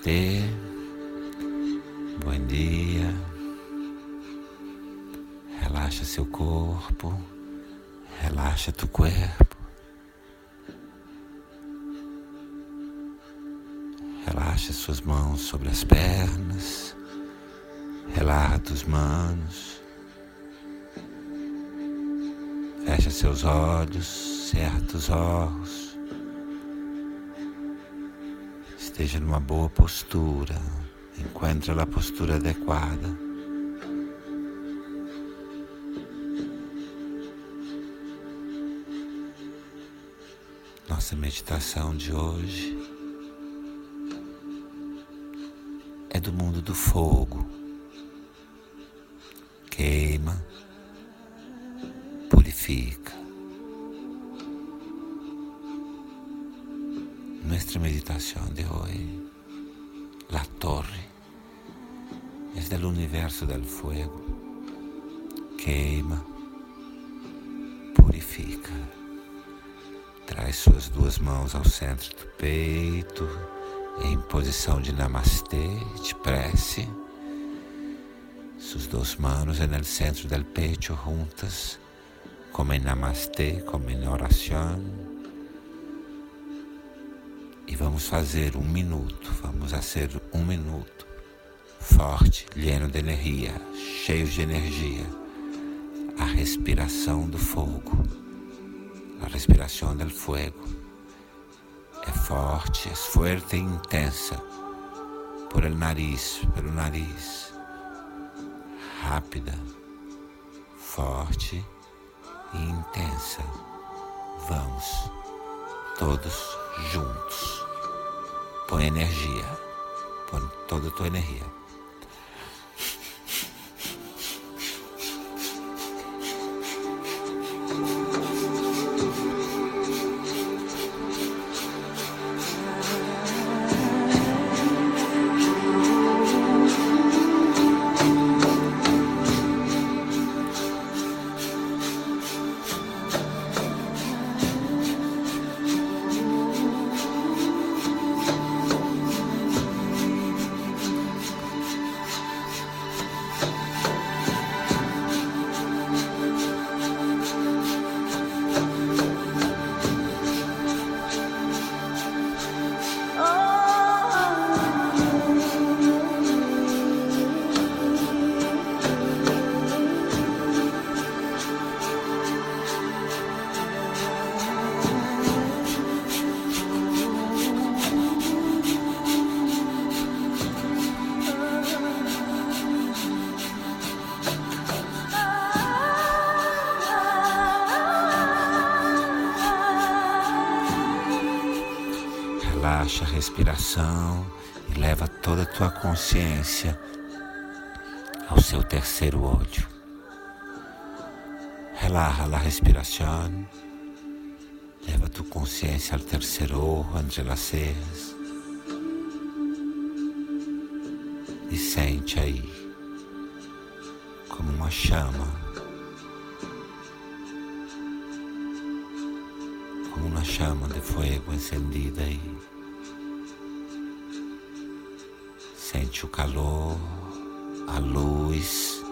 Namastê. Bom dia. Relaxa seu corpo. Relaxa tu corpo. Relaxa suas mãos sobre as pernas. Relaxa os manos. Fecha seus olhos, cerra os olhos. Esteja numa boa postura. Encontre a postura adequada. Nossa meditação de hoje é do mundo do fogo. Queima, purifica. Nuestra meditación de hoy, la torre, es del universo del fuego. Queima, purifica. Traz suas duas mãos ao centro do peito, em posição de namastê, de prece. Suas duas mãos no centro do peito juntas, como em namastê, como em oração. E vamos fazer um minuto, vamos fazer um minuto forte, lleno de energia, cheio de energia. A respiração do fogo, a respiração do fogo é forte, é forte e intensa por el nariz, pelo nariz, rápida, forte e intensa. Vamos todos juntos. Põe energia, põe toda a tua energia. Relaxa a respiração e leva toda a tua consciência ao seu terceiro olho. Relaxa a respiração. Leva tua consciência ao terceiro olho, entre as cejas. E sente aí, como uma chama, como uma chama de fogo encendida aí. Sente o calor, a luz.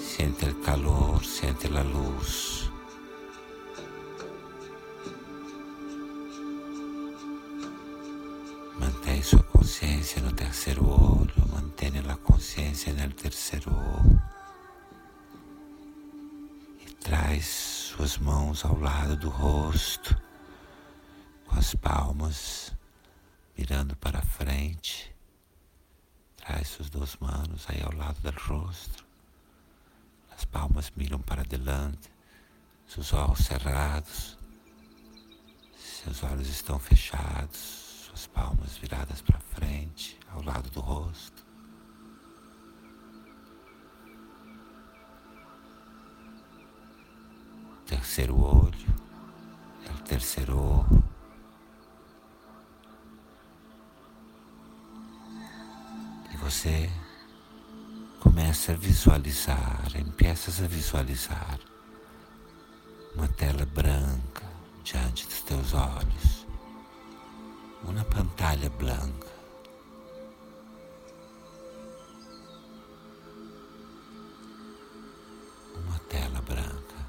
Sente o calor, sente a luz. Mantém sua consciência no terceiro olho, mantenha a consciência no terceiro olho. E traz suas mãos ao lado do rosto, com as palmas mirando para frente. Traz suas duas mãos aí ao lado do rosto. As palmas miram para adelante, seus olhos cerrados. Seus olhos estão fechados, suas palmas viradas para frente, ao lado do rosto. Terceiro olho, é o terceiro olho. Você começa a visualizar, empiezas a visualizar uma tela branca diante dos teus olhos, uma pantalla branca. Uma tela branca.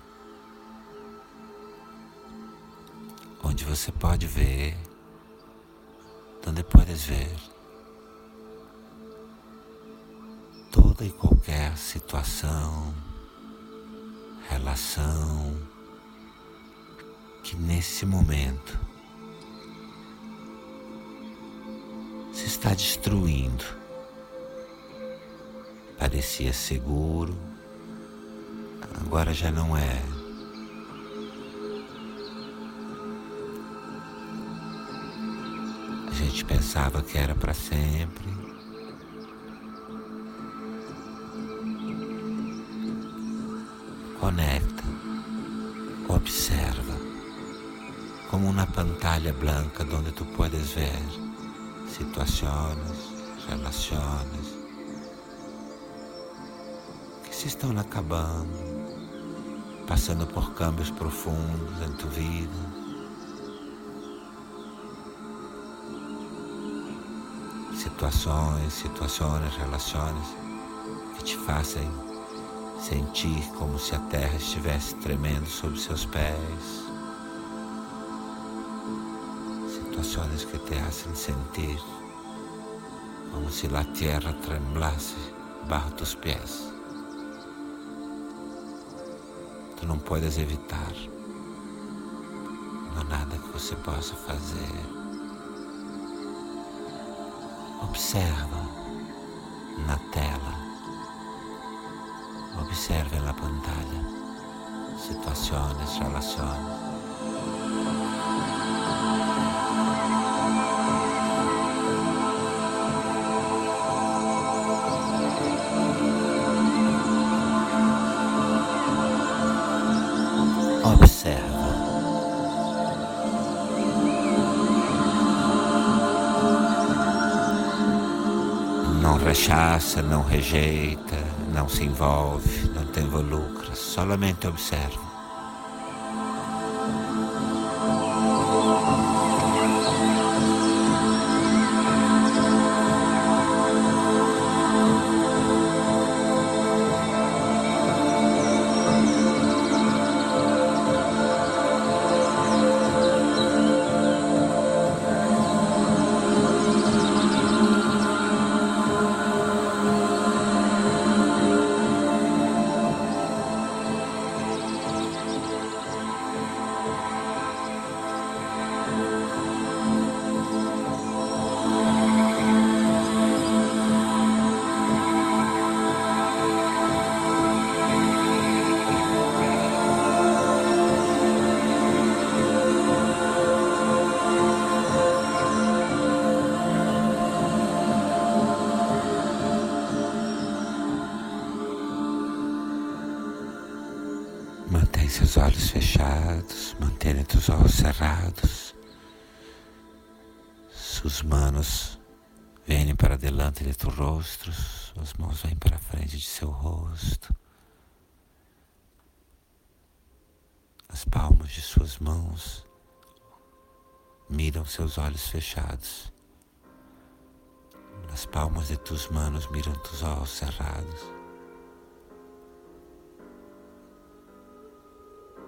Onde você pode ver, onde podes ver toda e qualquer situação, relação que nesse momento está destruindo. Parecia seguro, agora já não é. A gente pensava que era para sempre. Conecta, observa, como uma pantalla branca onde tu podes ver situações, relações que se estão acabando, passando por cambios profundos em tua vida. Situações, situações, relações que te fazem sentir como se a terra estivesse tremendo sob seus pés situaciones que te hacen sentir como si la tierra temblase bajo tus pies. Tu não puedes evitar. Não há nada que você possa fazer. Observa na tela. Observa na pantalla. Situações, relações. rechaça, não rejeita, não se envolve, não tem involucra, solamente observa. Seus olhos cerrados. Suas manos vêm para delante de tu rosto, suas mãos vêm para frente de seu rosto. As palmas de suas mãos miram seus olhos fechados. As palmas de tus manos miram tus olhos cerrados.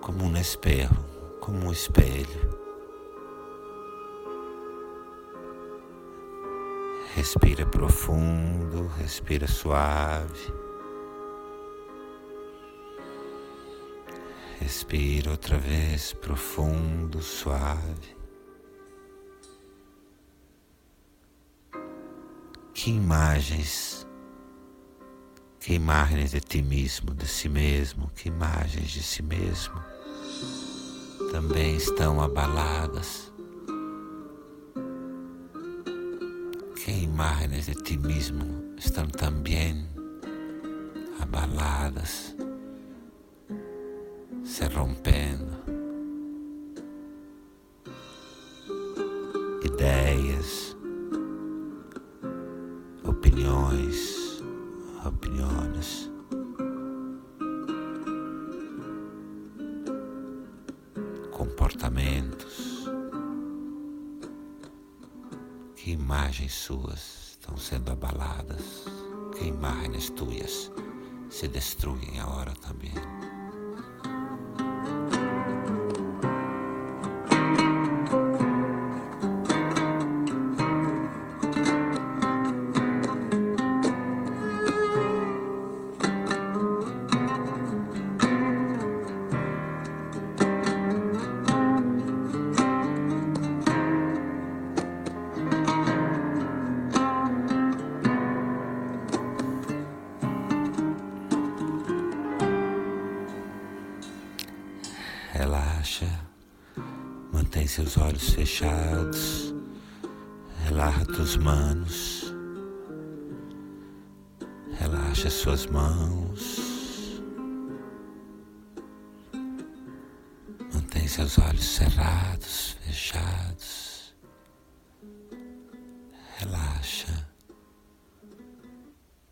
como um espelho, como um espelho. Respira profundo, respira suave. Respira outra vez profundo, suave. Que imagens, que imagens de ti mesmo, de si mesmo, que imagens de si mesmo também estão abaladas. Que imagens de ti mesmo estão também abaladas, se rompendo. Ideias, Que imagens suas estão sendo abaladas, que imagens tuas se destruem agora também. Seus olhos fechados, relaxa tuas manos, relaxa suas mãos, mantém seus olhos cerrados, fechados, relaxa,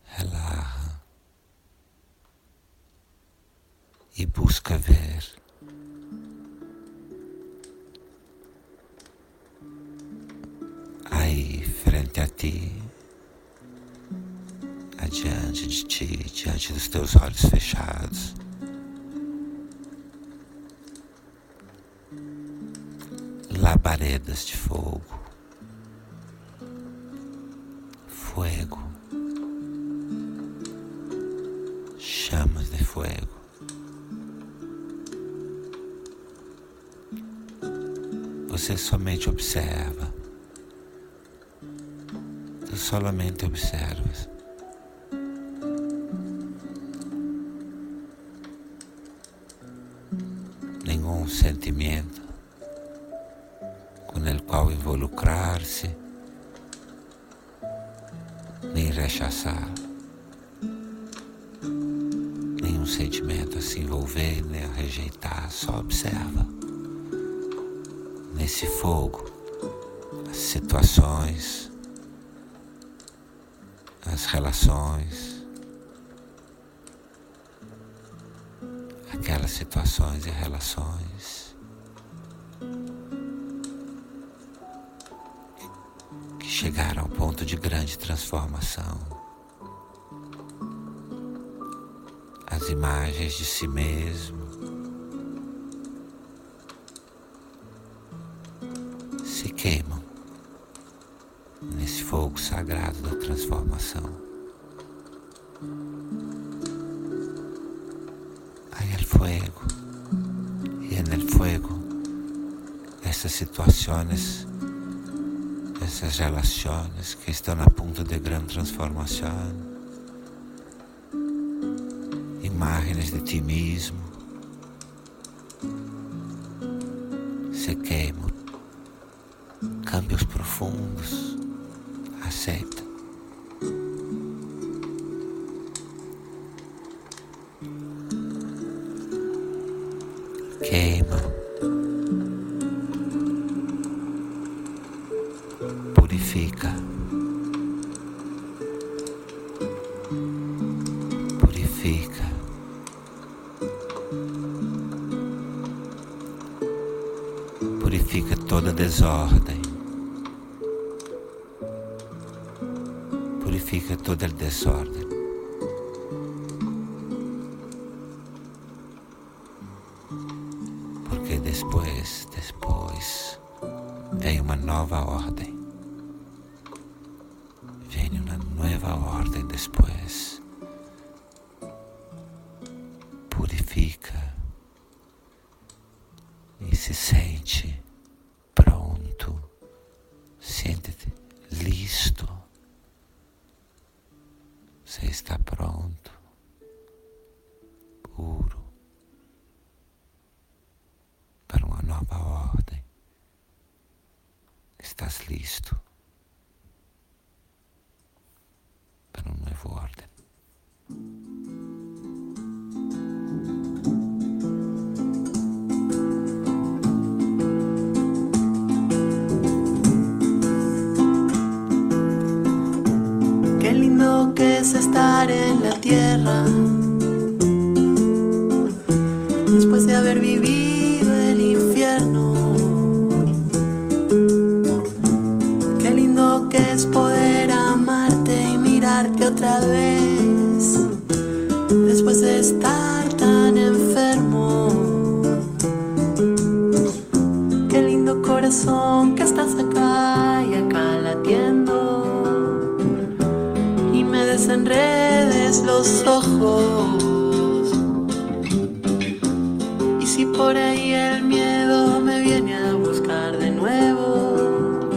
relaxa e busca ver. Ti, diante dos teus olhos fechados. Labaredas de fogo, fogo, chamas de fogo. Você somente observa solamente observas. Sentimento com o qual involucrar-se, nem rechaçar. Nenhum sentimento a se envolver, nem a rejeitar, só observa. Nesse fogo, as situações, as relações, aquelas situações e relações que chegaram ao ponto de grande transformação. As imagens de si mesmo se queimam nesse fogo sagrado da transformação. Essas situações, essas relações que estão a ponto de grande transformação, imagens de ti mesmo. Se queimam, cambios profundos. Aceita. Purifica. Purifica toda desordem. purifica todo el desorden. Porque depois, depois, vem uma nova ordem. Depois. Purifica e se sente pronto. Sente-te listo. Você está pronto, puro, para uma nova ordem. Estás listo estar en la tierra, después de haber vivido el infierno. Qué lindo que es poder amarte y mirarte otra vez, después de estar tan enfermo. Qué lindo corazón ojos. Y si por ahí el miedo me viene a buscar de nuevo,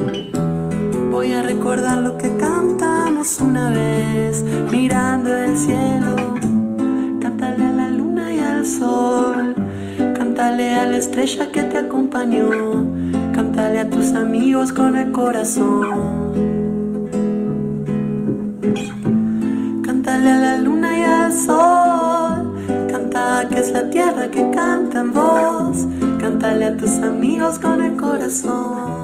voy a recordar lo que cantamos una vez mirando el cielo. Cántale a la luna y al sol, cántale a la estrella que te acompañó, cántale a tus amigos con el corazón. La al Canta que es la tierra que canta en voz. Cántale a tus amigos con el corazón.